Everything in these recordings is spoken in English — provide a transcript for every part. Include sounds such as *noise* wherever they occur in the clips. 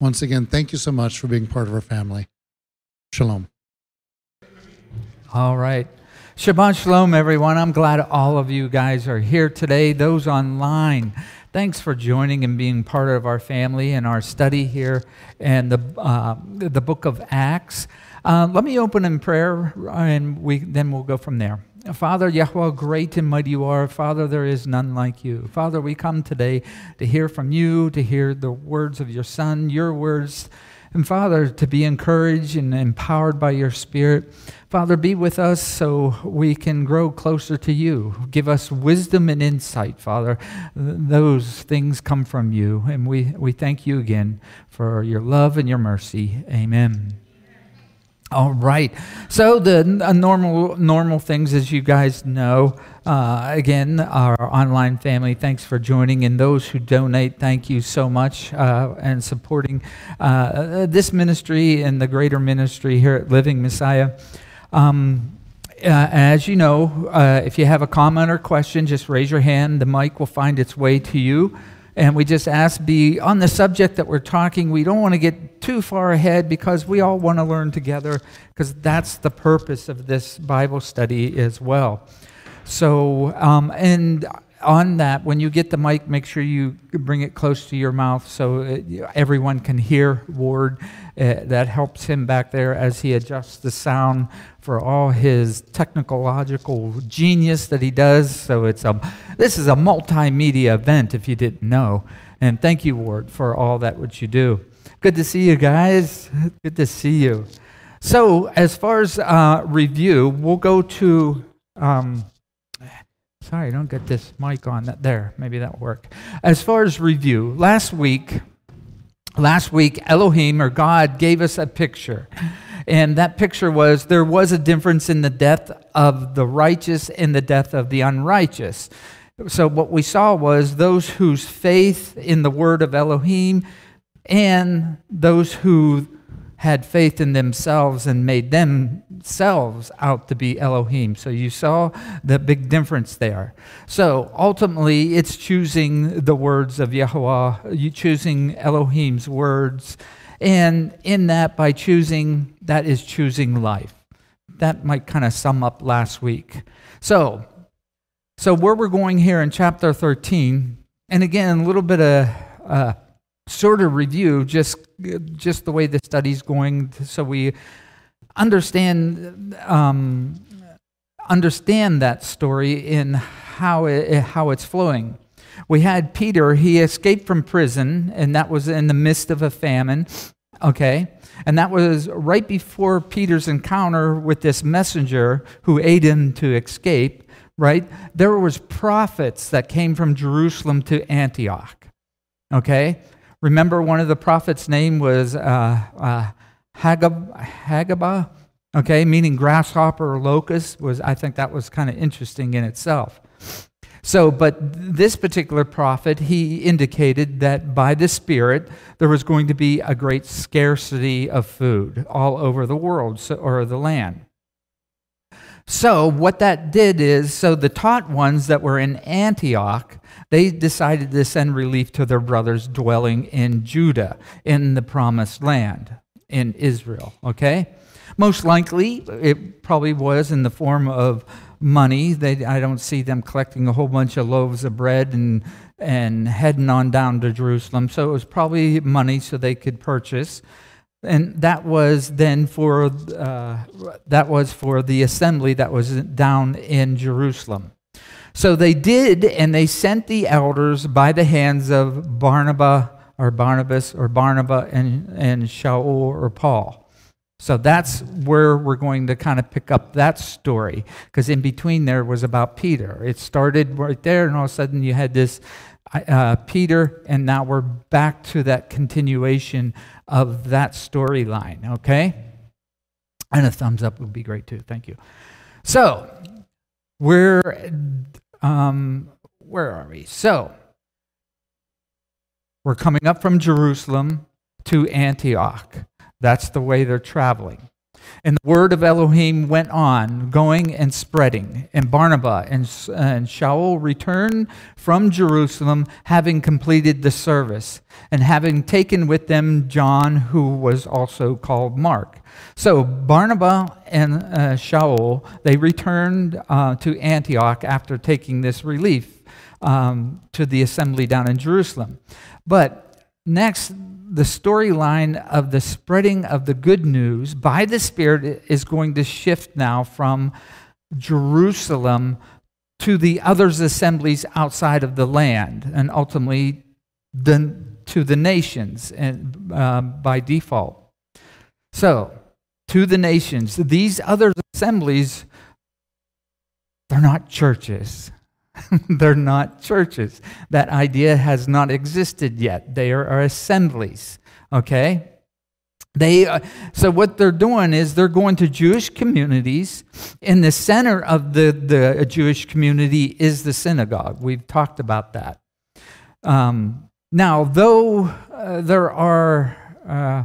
Once again, thank you so much for being part of our family. Shalom. All right. Shabbat Shalom, everyone. I'm glad all of you guys are here today. Those online, thanks for joining and being part of our family and our study here and the, uh, the book of Acts. Uh, let me open in prayer and we, then we'll go from there. Father, Yahweh, great and mighty you are. Father, there is none like you. Father, we come today to hear from you, to hear the words of your Son, your words. And Father, to be encouraged and empowered by your Spirit. Father, be with us so we can grow closer to you. Give us wisdom and insight, Father. Those things come from you. And we, we thank you again for your love and your mercy. Amen. All right. So the uh, normal normal things, as you guys know, uh, again, our online family. Thanks for joining, and those who donate, thank you so much uh, and supporting uh, this ministry and the greater ministry here at Living Messiah. Um, uh, as you know, uh, if you have a comment or question, just raise your hand. The mic will find its way to you. And we just ask be on the subject that we're talking. We don't want to get too far ahead because we all want to learn together because that's the purpose of this Bible study as well. So, um, and on that, when you get the mic, make sure you bring it close to your mouth so it, everyone can hear Ward. Uh, that helps him back there as he adjusts the sound for all his technological genius that he does. So it's a this is a multimedia event if you didn't know. And thank you, Ward, for all that which you do. Good to see you guys. Good to see you. So as far as uh, review, we'll go to. Um, sorry, I don't get this mic on. That there, maybe that'll work. As far as review, last week, last week Elohim or God gave us a picture. And that picture was there was a difference in the death of the righteous and the death of the unrighteous. So, what we saw was those whose faith in the word of Elohim and those who had faith in themselves and made themselves out to be Elohim. So you saw the big difference there. So ultimately, it's choosing the words of Yahweh, you choosing Elohim's words and in that, by choosing, that is choosing life. That might kind of sum up last week. So, so where we're going here in chapter 13, and again, a little bit of uh, sort of review, just just the way the study's going, so we understand um, understand that story in how it, how it's flowing. We had Peter, he escaped from prison, and that was in the midst of a famine, okay? And that was right before Peter's encounter with this messenger who aided him to escape, right? There was prophets that came from Jerusalem to Antioch, okay? Remember one of the prophets' name was uh, uh, Hagab, Hagabah, okay, meaning grasshopper or locust. Was I think that was kind of interesting in itself. So, but this particular prophet, he indicated that by the Spirit, there was going to be a great scarcity of food all over the world so, or the land. So, what that did is, so the taught ones that were in Antioch, they decided to send relief to their brothers dwelling in Judah, in the promised land, in Israel, okay? Most likely, it probably was in the form of money. They, I don't see them collecting a whole bunch of loaves of bread and, and heading on down to Jerusalem. So it was probably money so they could purchase. And that was then for, uh, that was for the assembly that was down in Jerusalem. So they did, and they sent the elders by the hands of Barnabas or Barnabas or Barnabas and, and Shaul or Paul. So that's where we're going to kind of pick up that story, because in between there was about Peter. It started right there, and all of a sudden you had this uh, Peter, and now we're back to that continuation of that storyline, okay? And a thumbs up would be great too. Thank you. So, we're, um, where are we? So, we're coming up from Jerusalem to Antioch. That's the way they're traveling. And the word of Elohim went on, going and spreading. And Barnabas and, and Shaul returned from Jerusalem, having completed the service, and having taken with them John, who was also called Mark. So Barnabas and uh, Shaul, they returned uh, to Antioch after taking this relief um, to the assembly down in Jerusalem. But next, the storyline of the spreading of the good news by the Spirit is going to shift now from Jerusalem to the others' assemblies outside of the land, and ultimately the, to the nations and, uh, by default. So, to the nations, these other assemblies, they're not churches. *laughs* They're not churches. That idea has not existed yet. They are, are assemblies, okay? They, uh, so what they're doing is they're going to Jewish communities. In the center of the, the Jewish community is the synagogue. We've talked about that. Um, now, though uh, there are uh,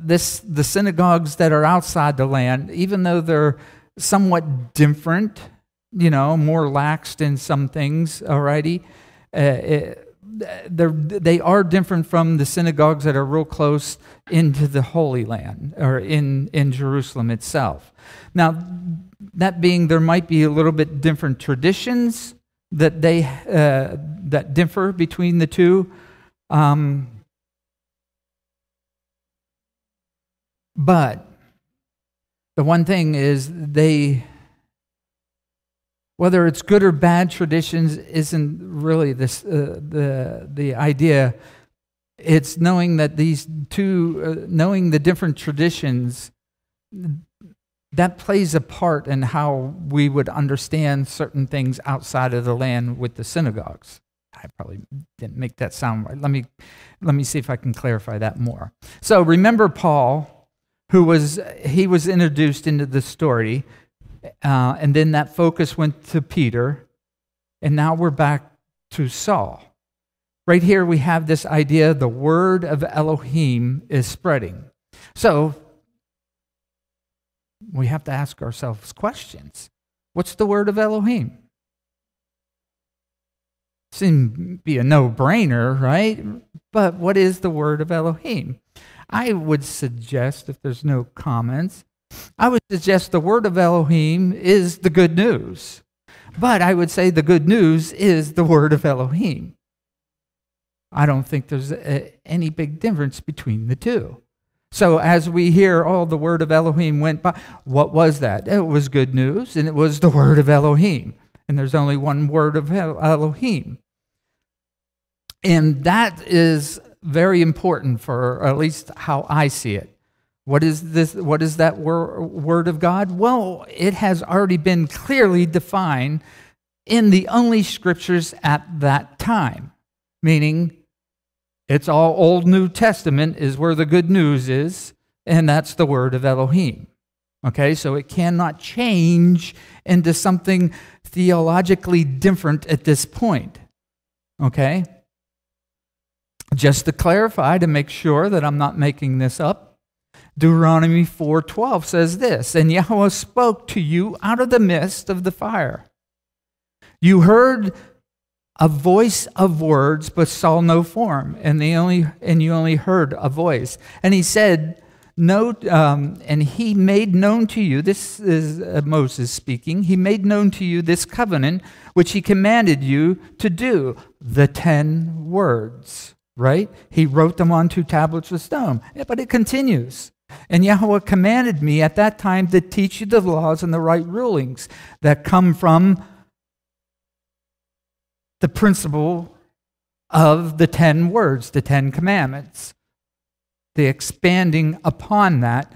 this, the synagogues that are outside the land, even though they're somewhat different you know, more laxed in some things already. Uh, they are different from the synagogues that are real close into the Holy Land or in, in Jerusalem itself. Now, that being, there might be a little bit different traditions that they uh, that differ between the two. Um, but the one thing is they whether it's good or bad traditions isn't really this, uh, the, the idea. It's knowing that these two, uh, knowing the different traditions, that plays a part in how we would understand certain things outside of the land with the synagogues. I probably didn't make that sound right. Let me, let me see if I can clarify that more. So remember Paul, who was, he was introduced into the story uh, and then that focus went to Peter. And now we're back to Saul. Right here, we have this idea the word of Elohim is spreading. So we have to ask ourselves questions. What's the word of Elohim? Seems to be a no brainer, right? But what is the word of Elohim? I would suggest, if there's no comments, I would suggest the word of Elohim is the good news. But I would say the good news is the word of Elohim. I don't think there's a, any big difference between the two. So as we hear, oh, the word of Elohim went by, what was that? It was good news, and it was the word of Elohim. And there's only one word of Elohim. And that is very important for at least how I see it. What is this? What is that wor- word of God? Well, it has already been clearly defined in the only scriptures at that time, meaning it's all Old New Testament is where the good news is, and that's the word of Elohim. Okay, so it cannot change into something theologically different at this point. Okay? Just to clarify, to make sure that I'm not making this up, Deuteronomy 4:12 says this, "And Yahweh spoke to you out of the midst of the fire. You heard a voice of words but saw no form, and they only and you only heard a voice." And he said, no, um, and he made known to you, this is uh, Moses speaking, he made known to you this covenant which he commanded you to do, the ten words, right? He wrote them on two tablets of stone. But it continues. And Yahweh commanded me at that time to teach you the laws and the right rulings that come from the principle of the ten words, the Ten Commandments. The expanding upon that,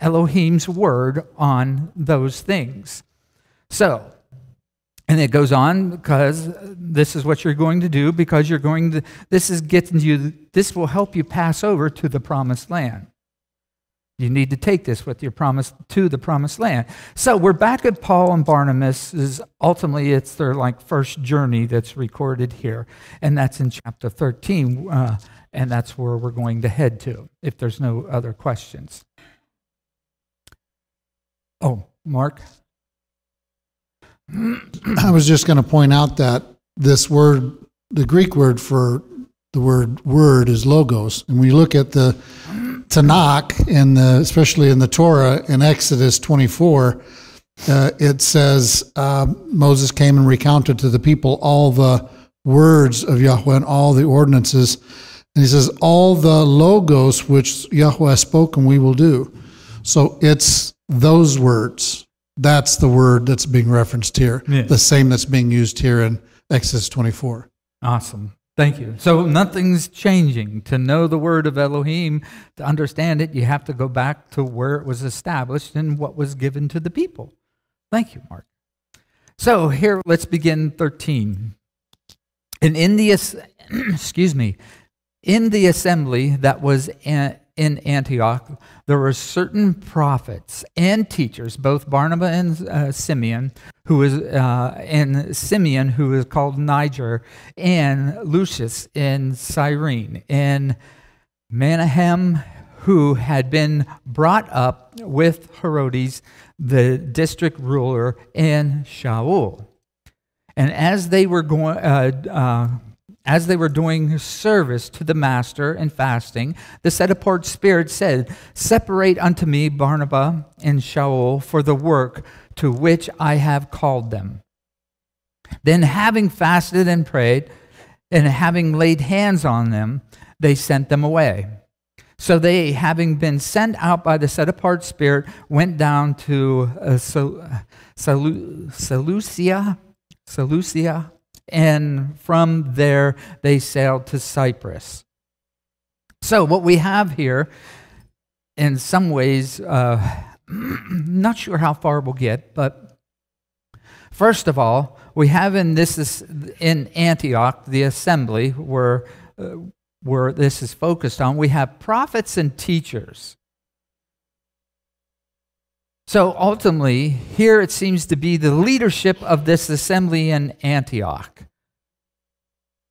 Elohim's word on those things. So, And it goes on because this is what you're going to do because you're going to, this is getting you, this will help you pass over to the promised land. You need to take this with your promise to the promised land. So we're back at Paul and Barnabas. Is ultimately it's their like first journey that's recorded here, and that's in chapter 13, uh, and that's where we're going to head to. If there's no other questions. Oh, Mark. I was just going to point out that this word, the Greek word for the word word is logos. And you look at the Tanakh, in the, especially in the Torah in Exodus 24, uh, it says uh, Moses came and recounted to the people all the words of Yahweh and all the ordinances. And he says, All the logos which Yahweh has spoken, we will do. So it's those words. That's the word that's being referenced here, yeah. the same that's being used here in Exodus 24. Awesome. Thank you. So nothing's changing. To know the word of Elohim, to understand it, you have to go back to where it was established and what was given to the people. Thank you, Mark. So here, let's begin 13. And in the, *clears throat* excuse me, in the assembly that was in Antioch, there were certain prophets and teachers, both Barnabas and uh, Simeon, who was uh, and Simeon, who is called Niger, and Lucius in Cyrene, and Manahem, who had been brought up with Herodes, the district ruler, and Shaul. And as they were going, uh, uh as they were doing service to the master and fasting, the set apart spirit said, Separate unto me Barnabas and Shaul for the work to which I have called them. Then, having fasted and prayed, and having laid hands on them, they sent them away. So they, having been sent out by the set apart Spirit, went down to uh, Seleucia, Seleucia, and from there they sailed to Cyprus. So, what we have here, in some ways, uh, *clears throat* not sure how far we'll get, but first of all, we have in this is in Antioch the assembly where uh, where this is focused on. We have prophets and teachers. So ultimately, here it seems to be the leadership of this assembly in Antioch,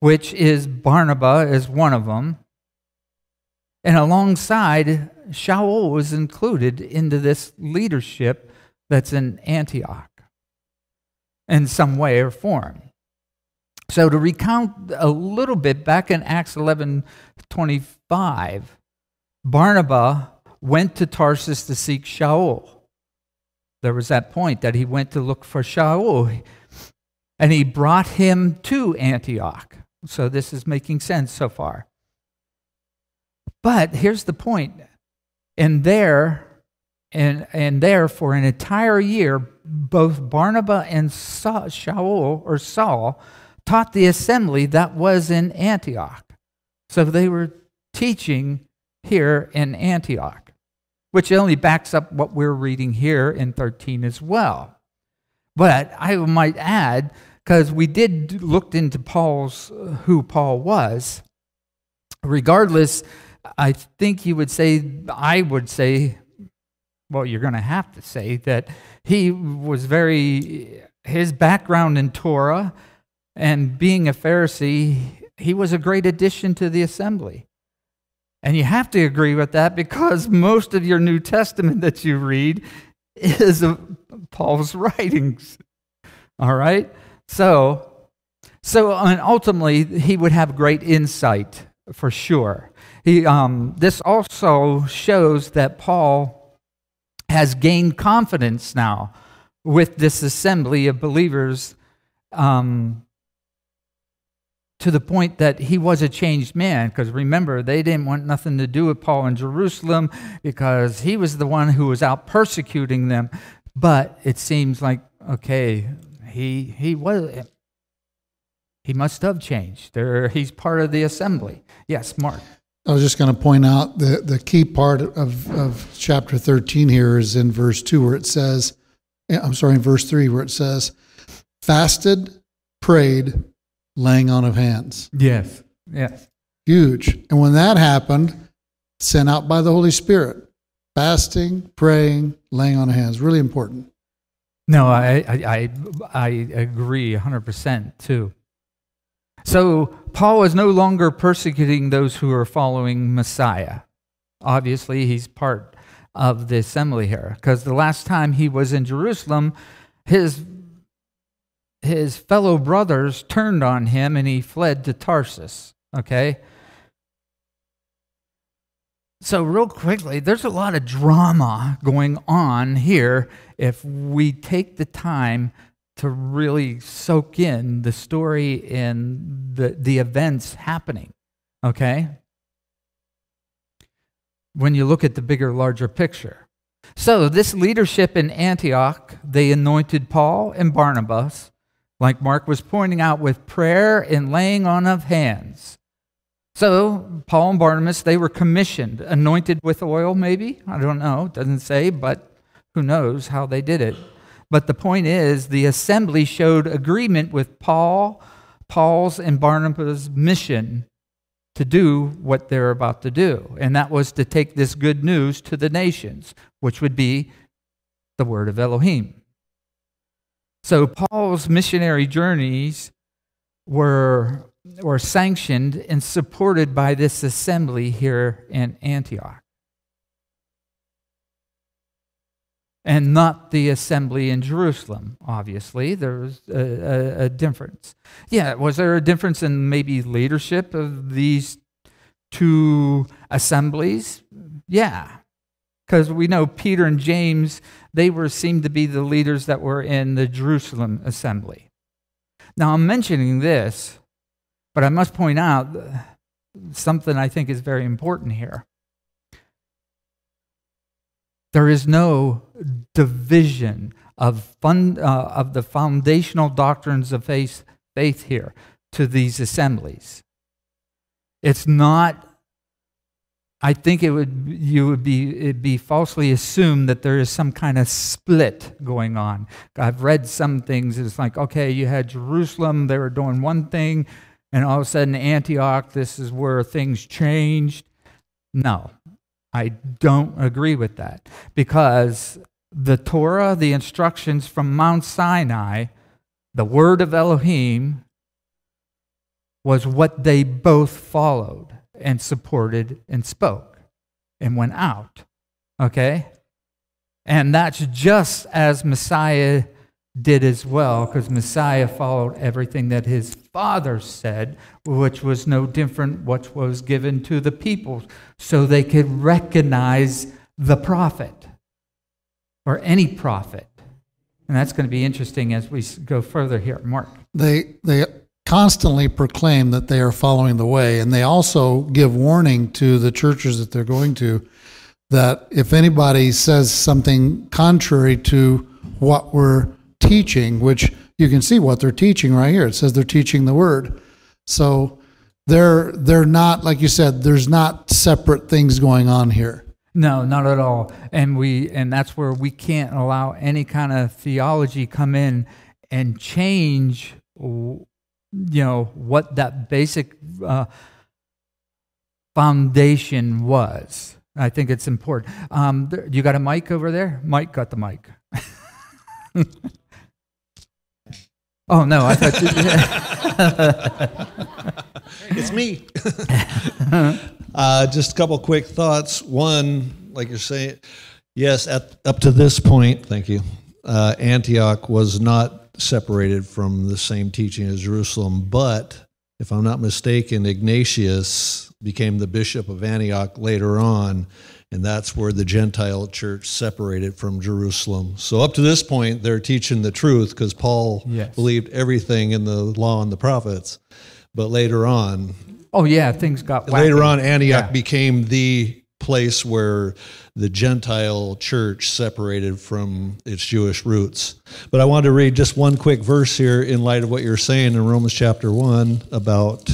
which is Barnabas is one of them. And alongside, Shaul was included into this leadership that's in Antioch in some way or form. So to recount a little bit, back in Acts 11 25, Barnabas went to Tarsus to seek Shaul there was that point that he went to look for Shaul, and he brought him to Antioch. So this is making sense so far. But here's the point. And there, and, and there for an entire year, both Barnabas and Shaul or Saul taught the assembly that was in Antioch. So they were teaching here in Antioch which only backs up what we're reading here in 13 as well. But I might add, because we did look into Paul's uh, who Paul was. Regardless, I think you would say, I would say, well, you're going to have to say that he was very, his background in Torah and being a Pharisee, he was a great addition to the assembly. And you have to agree with that because most of your New Testament that you read is Paul's writings. All right? So, so and ultimately, he would have great insight for sure. He, um, this also shows that Paul has gained confidence now with this assembly of believers um, to the point that he was a changed man. Because remember, they didn't want nothing to do with Paul in Jerusalem because he was the one who was out persecuting them. But it seems like, okay, he, he was. He must have changed. There, he's part of the assembly. Yes, Mark. I was just going to point out the, the key part of, of chapter 13 here is in verse 2 where it says, eh, I'm sorry, in verse 3 where it says, fasted, prayed, laying on of hands. Yes. Yes. Huge. And when that happened, sent out by the Holy Spirit, fasting, praying, laying on of hands, really important. No, I, I, I, I agree 100% too. So Paul is no longer persecuting those who are following Messiah. Obviously, he's part of the assembly here because the last time he was in Jerusalem, his his fellow brothers turned on him and he fled to Tarsus. Okay? So, real quickly, there's a lot of drama going on here if we take the time to really soak in the story and the, the events happening. Okay? When you look at the bigger, larger picture. So, this leadership in Antioch, they anointed Paul and Barnabas, like Mark was pointing out, with prayer and laying on of hands. So, Paul and Barnabas, they were commissioned, anointed with oil, maybe? I don't know, doesn't say, but who knows how they did it. But the point is, the assembly showed agreement with Paul, Paul's and Barnabas' mission to do what they're about to do. And that was to take this good news to the nations, which would be the word of Elohim. So, Paul's missionary journeys were or sanctioned and supported by this assembly here in Antioch. And not the assembly in Jerusalem, obviously. There was a, a, a, difference. Yeah, was there a difference in maybe leadership of these two assemblies? Yeah. Because we know Peter and James, they were seemed to be the leaders that were in the Jerusalem assembly. Now I'm mentioning this but I must point out something I think is very important here. There is no division of, fun, uh, of the foundational doctrines of faith, faith here to these assemblies. It's not I think it would you would be it'd be falsely assumed that there is some kind of split going on. I've read some things. It's like okay, you had Jerusalem; they were doing one thing and all of a sudden Antioch, this is where things changed. No, I don't agree with that because the Torah, the instructions from Mount Sinai, the word of Elohim, was what they both followed and supported and spoke and went out. Okay? And that's just as Messiah did as well, because Messiah followed everything that his father said, which was no different what was given to the people, so they could recognize the prophet or any prophet. And that's going to be interesting as we go further here. Mark. They, they constantly proclaim that they are following the way, and they also give warning to the churches that they're going to that if anybody says something contrary to what we're teaching, which you can see what they're teaching right here. It says they're teaching the word. So they're they're not like you said. There's not separate things going on here. No, not at all. And we and that's where we can't allow any kind of theology come in and change you know what that basic uh, foundation was. I think it's important. Um, you got a mic over there? Mike got the mic. *laughs* Oh no, I thought you, *laughs* it's me. *laughs* uh, just a couple quick thoughts. One, like you're saying, yes, at, up to this point, thank you. Uh, Antioch was not separated from the same teaching as Jerusalem, but if I'm not mistaken, Ignatius became the bishop of Antioch later on and that's where the Gentile church separated from Jerusalem. So up to this point, they're teaching the truth because Paul yes. believed everything in the law and the prophets. But later on, oh yeah, things got later on. Antioch yeah. became the place where the Gentile church separated from its Jewish roots. But I wanted to read just one quick verse here in light of what you're saying in Romans chapter 1 about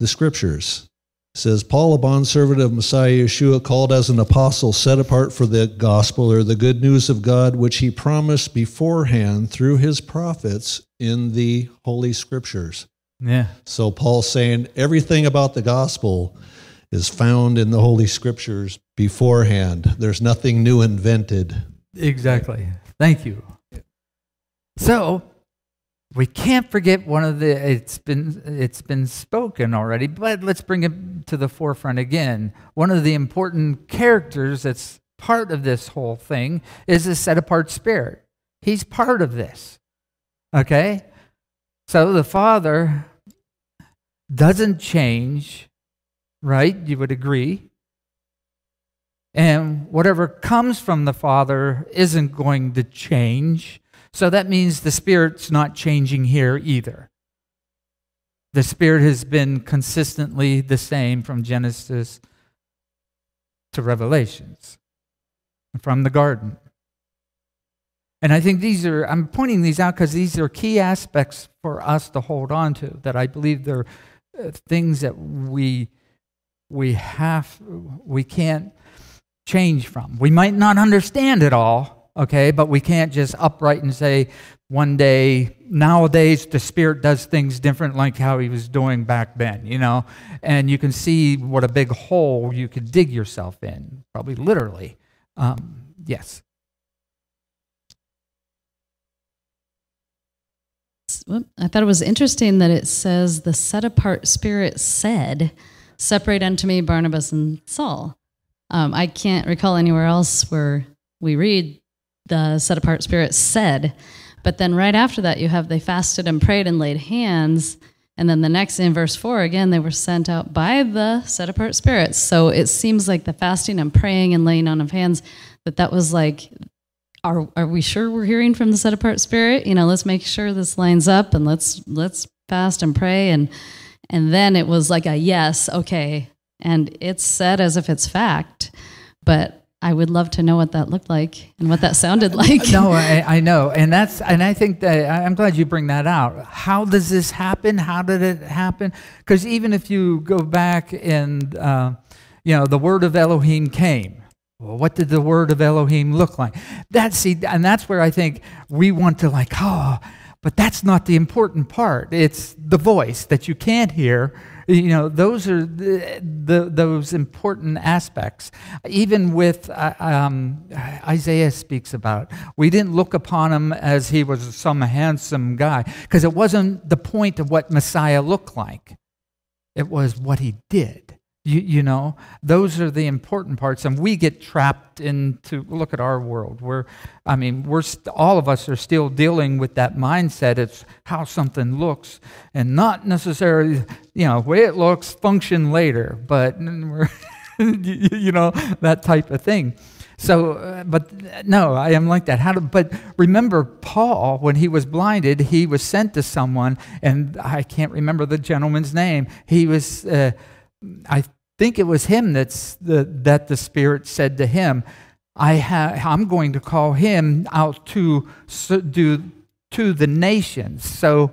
the scriptures. says Paul, a bondservant of Messiah Yeshua, called as an apostle, set apart for the gospel or the good news of God, which he promised beforehand through his prophets in the Holy Scriptures. Yeah. So Paul's saying everything about the gospel is found in the Holy Scriptures beforehand. There's nothing new invented. Exactly. Thank you. So we can't forget one of the it's been it's been spoken already, but let's bring it to the forefront again. One of the important characters that's part of this whole thing is a set apart spirit. He's part of this. Okay? So the Father doesn't change, right? You would agree. And whatever comes from the Father isn't going to change. So that means the Spirit's not changing here either. The Spirit has been consistently the same from Genesis to Revelations, from the garden. And I think these are, I'm pointing these out because these are key aspects for us to hold on to, that I believe they're uh, things that we, we have, we can't change from. We might not understand it all, okay, but we can't just upright and say, one day, nowadays, the Spirit does things different like how He was doing back then, you know? And you can see what a big hole you could dig yourself in, probably literally. Um, yes. I thought it was interesting that it says the set apart spirit said, Separate unto me Barnabas and Saul. Um, I can't recall anywhere else where we read the set apart spirit said. But then right after that, you have they fasted and prayed and laid hands. And then the next in verse four, again, they were sent out by the set apart spirits. So it seems like the fasting and praying and laying on of hands, that that was like are are we sure we're hearing from the set apart spirit? You know, let's make sure this lines up and let's let's fast and pray and and then it was like a yes, okay. And it's said as if it's fact, but I would love to know what that looked like and what that sounded *laughs* like. no, I, *laughs* I, know, and that's and I think that I'm glad you bring that out. How does this happen? How did it happen? Because even if you go back and uh, you know the word of Elohim came, well, what did the word of Elohim look like? That's see, and that's where I think we want to like, oh, but that's not the important part. It's the voice that you can't hear. You know, those are the, the those important aspects. Even with uh, um, Isaiah speaks about, we didn't look upon him as he was some handsome guy because it wasn't the point of what Messiah looked like. It was what he did. You, you know, those are the important parts. And we get trapped into, look at our world. We're, I mean, we're all of us are still dealing with that mindset. It's how something looks and not necessarily, you know, way it looks, function later, but *laughs* you know, that type of thing. So, uh, but no, I am like that. How do, but remember, Paul, when he was blinded, he was sent to someone, and I can't remember the gentleman's name. He was, uh, I think it was him that's the, that the Spirit said to him, I have, I'm going to call him out to do to the nations. So,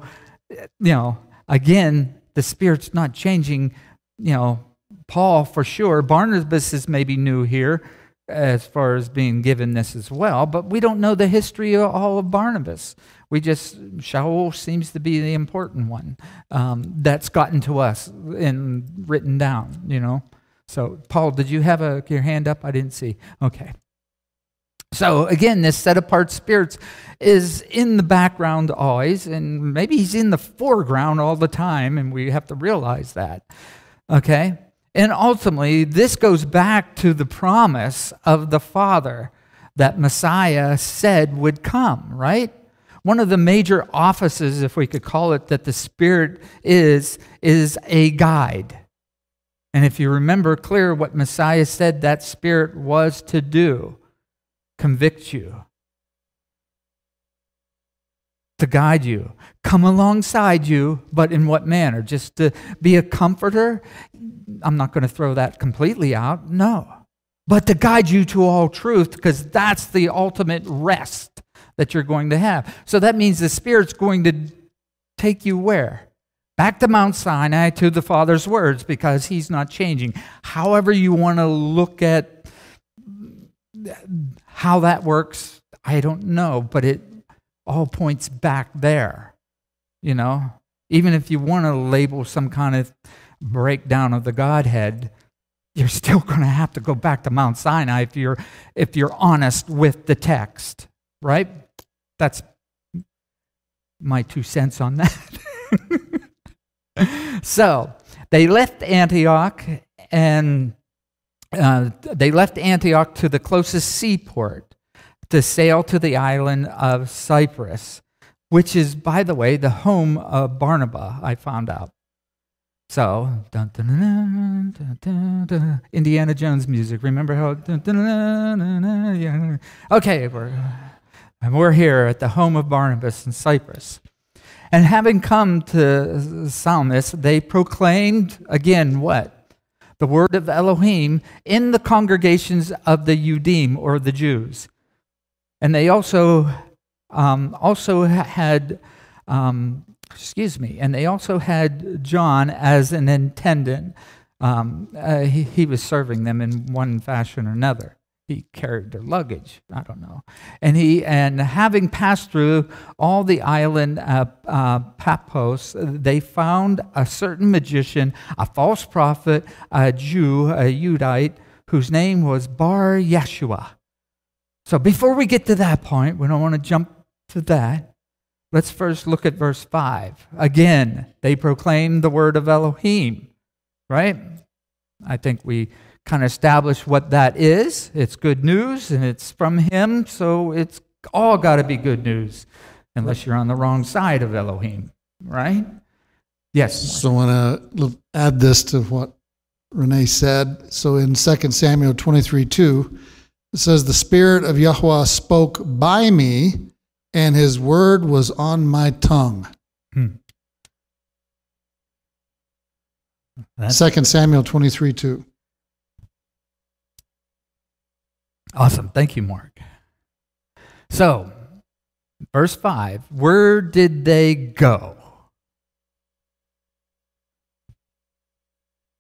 you know, again, the Spirit's not changing, you know, Paul for sure. Barnabas is maybe new here as far as being given this as well, but we don't know the history of all of Barnabas. We just, Shaul seems to be the important one um, that's gotten to us and written down, you know. So, Paul, did you have a, your hand up? I didn't see. Okay. So, again, this set apart spirits is in the background always, and maybe he's in the foreground all the time, and we have to realize that. Okay? And ultimately, this goes back to the promise of the Father that Messiah said would come, right? One of the major offices, if we could call it, that the Spirit is, is a guide. And if you remember clear what Messiah said that Spirit was to do, convict you, to guide you, come alongside you, but in what manner? Just to be a comforter? I'm not going to throw that completely out. No. But to guide you to all truth, because that's the ultimate rest that you're going to have. So that means the Spirit's going to take you where? back to Mount Sinai to the Father's words because he's not changing. However, you want to look at how that works, I don't know, but it all points back there. You know, even if you want to label some kind of breakdown of the Godhead, you're still *laughs* going to have to go back to Mount Sinai if you're if you're honest with the text, right? That's my two cents on that. so they left Antioch and uh, they left Antioch to the closest seaport to sail to the island of Cyprus, which is, by the way, the home of Barnabas, I found out. So, dun, dun, dun, Indiana Jones music. Remember how? Yeah. Okay, we're, and we're here at the home of Barnabas in Cyprus. And having come to Salamis, they proclaimed again what? The word of Elohim in the congregations of the Yudim or the Jews. And they also, um, also had, um, excuse me, and they also had John as an attendant. Um, uh, he, he was serving them in one fashion or another he carried their luggage. I don't know. And he and having passed through all the island uh, uh, Paphos, they found a certain magician, a false prophet, a Jew, a Udite, whose name was Bar Yeshua. So before we get to that point, we don't want to jump to that. Let's first look at verse 5. Again, they proclaimed the word of Elohim, right? I think we kind of establish what that is. It's good news and it's from Him, so it's all got to be good news, unless you're on the wrong side of Elohim, right? Yes. So I want to add this to what Renee said. So in 2 Samuel 23 2, it says, The Spirit of Yahweh spoke by me, and his word was on my tongue. Hmm. 2 Samuel 23 2. Awesome. Thank you, Mark. So, verse 5 where did they go?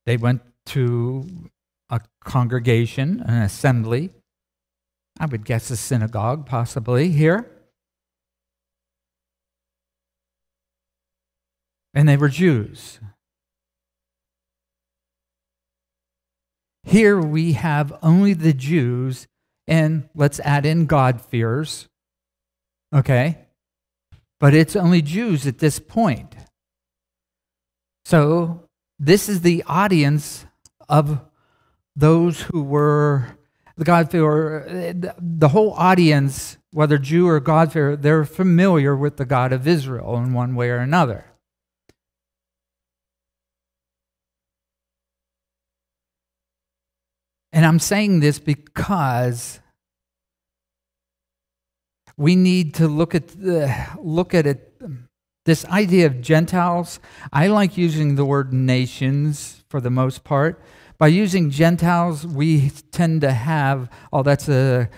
They went to a congregation, an assembly. I would guess a synagogue, possibly here. And they were Jews. Here we have only the Jews and let's add in God-fearers. Okay? But it's only Jews at this point. So this is the audience of those who were the God-fearer. The whole audience, whether Jew or God-fearer, they're familiar with the God of Israel in one way or another. And I'm saying this because we need to look at the, look at it this idea of Gentiles. I like using the word nations for the most part. By using Gentiles, we tend to have oh that's a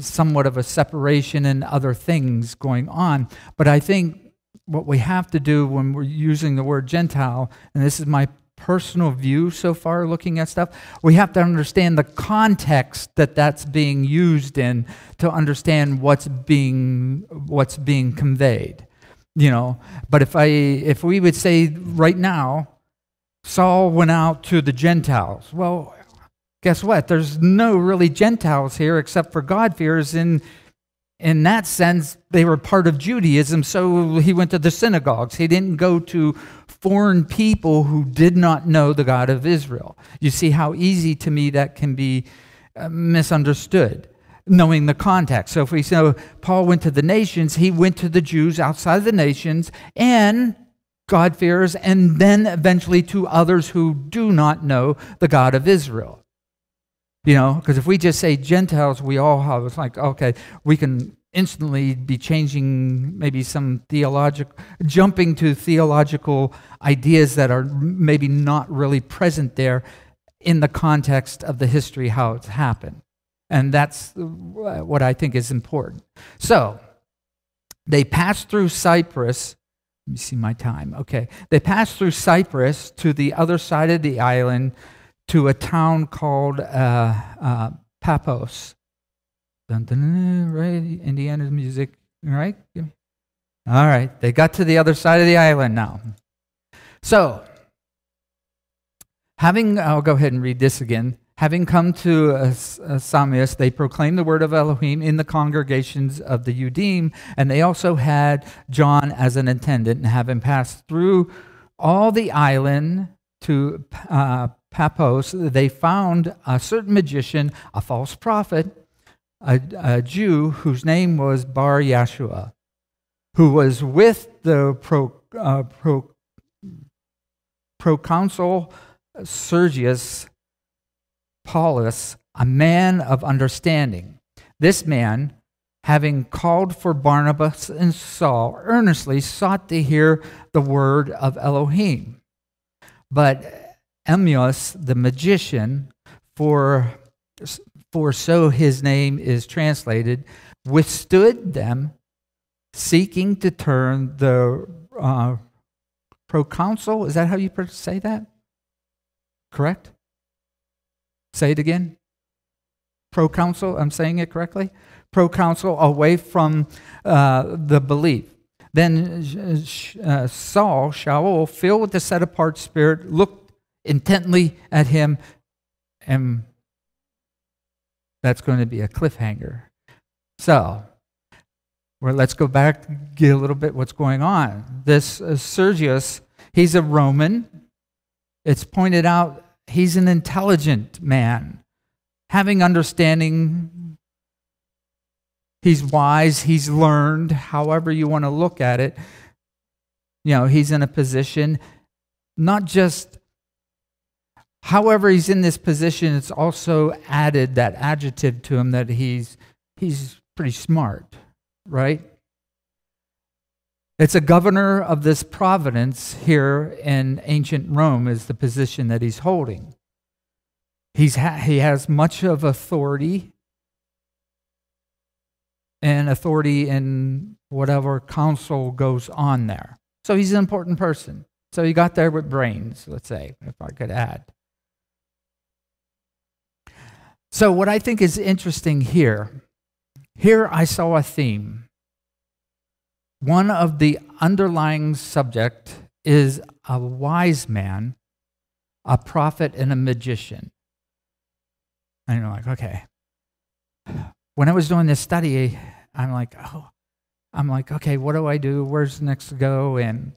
somewhat of a separation and other things going on. But I think what we have to do when we're using the word Gentile, and this is my personal view so far looking at stuff. We have to understand the context that that's being used in to understand what's being what's being conveyed. You know, but if I if we would say right now Saul went out to the Gentiles. Well, guess what? There's no really Gentiles here except for God-fearers in in that sense, they were part of Judaism, so he went to the synagogues. He didn't go to foreign people who did not know the God of Israel. You see how easy to me that can be uh, misunderstood, knowing the context. So if we say Paul went to the nations, he went to the Jews outside of the nations and God-fearers, and then eventually to others who do not know the God of Israel. You know, because if we just say Gentiles, we all have, it's like, okay, we can instantly be changing maybe some theological, jumping to theological ideas that are maybe not really present there in the context of the history, how it's happened. And that's what I think is important. So, they passed through Cyprus, Let me see my time. Okay. They passed through Cyprus to the other side of the island to a town called uh, uh. Dun, dun, right? Indiana's music, right? All right. They got to the other side of the island now. So, having, I'll go ahead and read this again. Having come to Salamis, they proclaimed the word of Elohim in the congregations of the Yudim, and they also had John as an attendant. And having passed through all the island to uh, they found a certain magician, a false prophet, a, a Jew whose name was Bar Yeshua, who was with the pro, uh, pro, proconsul Sergius Paulus, a man of understanding. This man, having called for Barnabas and Saul, earnestly sought to hear the word of Elohim. But Amius, the magician, for, for so his name is translated, withstood them, seeking to turn the uh, proconsul, is that how you say that? Correct? Say it again. Proconsul, I'm saying it correctly? Proconsul away from uh, the belief. Then uh, Saul, Shaul, filled with the set apart spirit, looked intently at him, and that's going to be a cliffhanger. So, well, let's go back, get a little bit what's going on. This uh, Sergius, he's a Roman. It's pointed out He's an intelligent man, having understanding. He's wise, he's learned, however you want to look at it. You know, he's in a position, not just, however, he's in this position, it's also added that adjective to him that he's, he's pretty smart, right? It's a governor of this province here in ancient Rome, is the position that he's holding. He's ha- he has much of authority and authority in whatever council goes on there. So he's an important person. So he got there with brains, let's say, if I could add. So, what I think is interesting here, here I saw a theme. One of the underlying subject is a wise man, a prophet, and a magician. And you're like, okay. When I was doing this study, I'm like, oh, I'm like, okay, what do I do? Where's next to go? And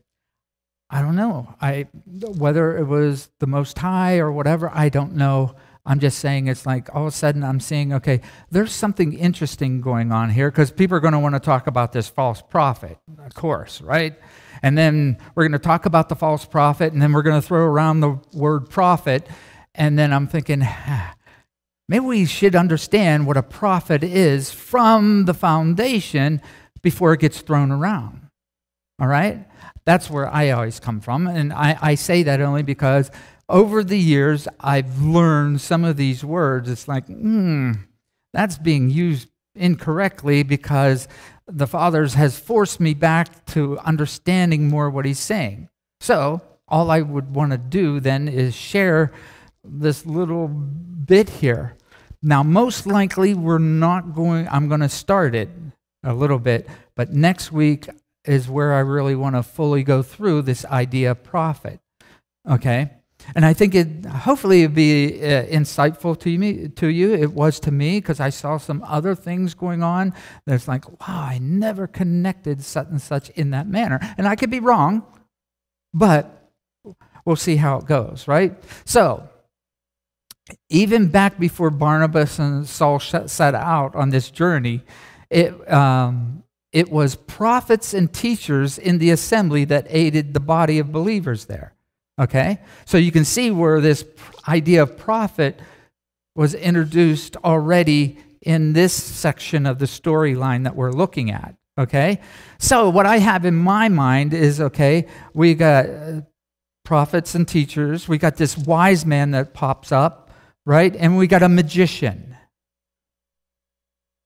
I don't know. I whether it was the Most High or whatever, I don't know. I'm just saying it's like all of a sudden I'm seeing, okay, there's something interesting going on here because people are going to want to talk about this false prophet, of course, right? And then we're going to talk about the false prophet, and then we're going to throw around the word prophet. And then I'm thinking, maybe we should understand what a prophet is from the foundation before it gets thrown around. All right? That's where I always come from. And I, I say that only because over the years, I've learned some of these words. It's like, hmm, that's being used incorrectly because the Father's has forced me back to understanding more what he's saying. So, all I would want to do then is share this little bit here. Now, most likely, we're not going, I'm going to start it a little bit, but next week is where I really want to fully go through this idea of prophet. Okay? And I think it hopefully it'd be uh, insightful to me to you. It was to me because I saw some other things going on. That's like, wow, I never connected such and such in that manner. And I could be wrong, but we'll see how it goes, right? So, even back before Barnabas and Saul set out on this journey, it, um, it was prophets and teachers in the assembly that aided the body of believers there. Okay? So you can see where this idea of prophet was introduced already in this section of the storyline that we're looking at. Okay? So what I have in my mind is okay, we got uh, prophets and teachers, we got this wise man that pops up, right? And we got a magician.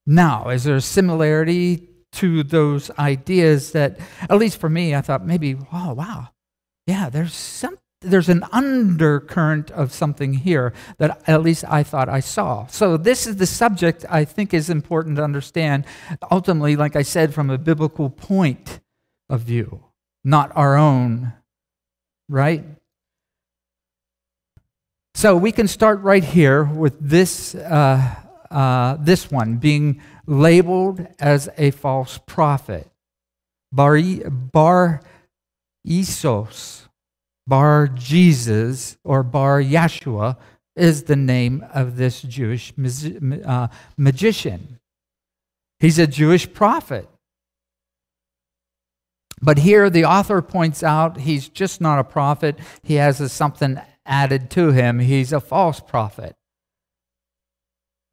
Now, is there a similarity to those ideas that, at least for me, I thought maybe, oh, wow, yeah, there's some, there's an undercurrent of something here that at least I thought I saw. So this is the subject I think is important to understand. Ultimately, like I said, from a biblical point of view, not our own, right? So we can start right here with this, uh, uh, this one being labeled as a false prophet. Bar, Bar Isos, Bar Jesus, or Bar Yeshua is the name of this Jewish uh, magician. He's a Jewish prophet. But here the author points out he's just not a prophet. He has a, something added to him. He's a false prophet.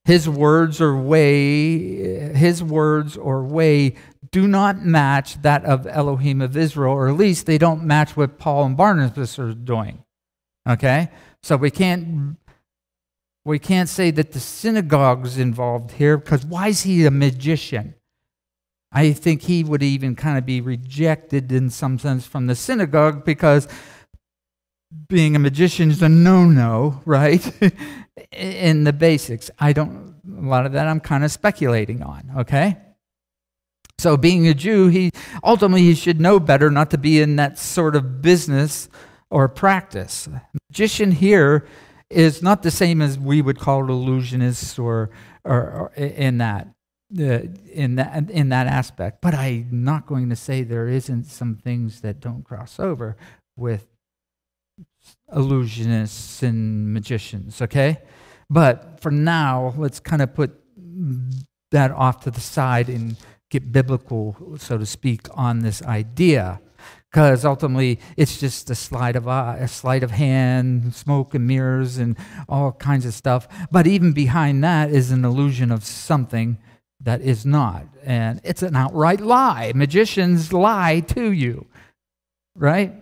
His words or way, his words or way do not match that of Elohim of Israel, or at least they don't match what Paul and Barnabas are doing. Okay? So we can't we can't say that the synagogue's involved here because why is he a magician? I think he would even kind of be rejected in some sense from the synagogue because being a magician is a no no, right? *laughs* in the basics. I don't, a lot of that I'm kind of speculating on, okay? So, being a Jew, he ultimately he should know better not to be in that sort of business or practice. Magician here is not the same as we would call illusionists or, or, or in that. Uh, in that in that aspect, but I'm not going to say there isn't some things that don't cross over with illusionists and magicians, okay? But for now, let's kind of put that off to the side and get biblical, so to speak, on this idea. Because ultimately, it's just a sleight of eye, a sleight of hand, smoke and mirrors, and all kinds of stuff. But even behind that is an illusion of something that is not, and it's an outright lie. Magicians lie to you, right?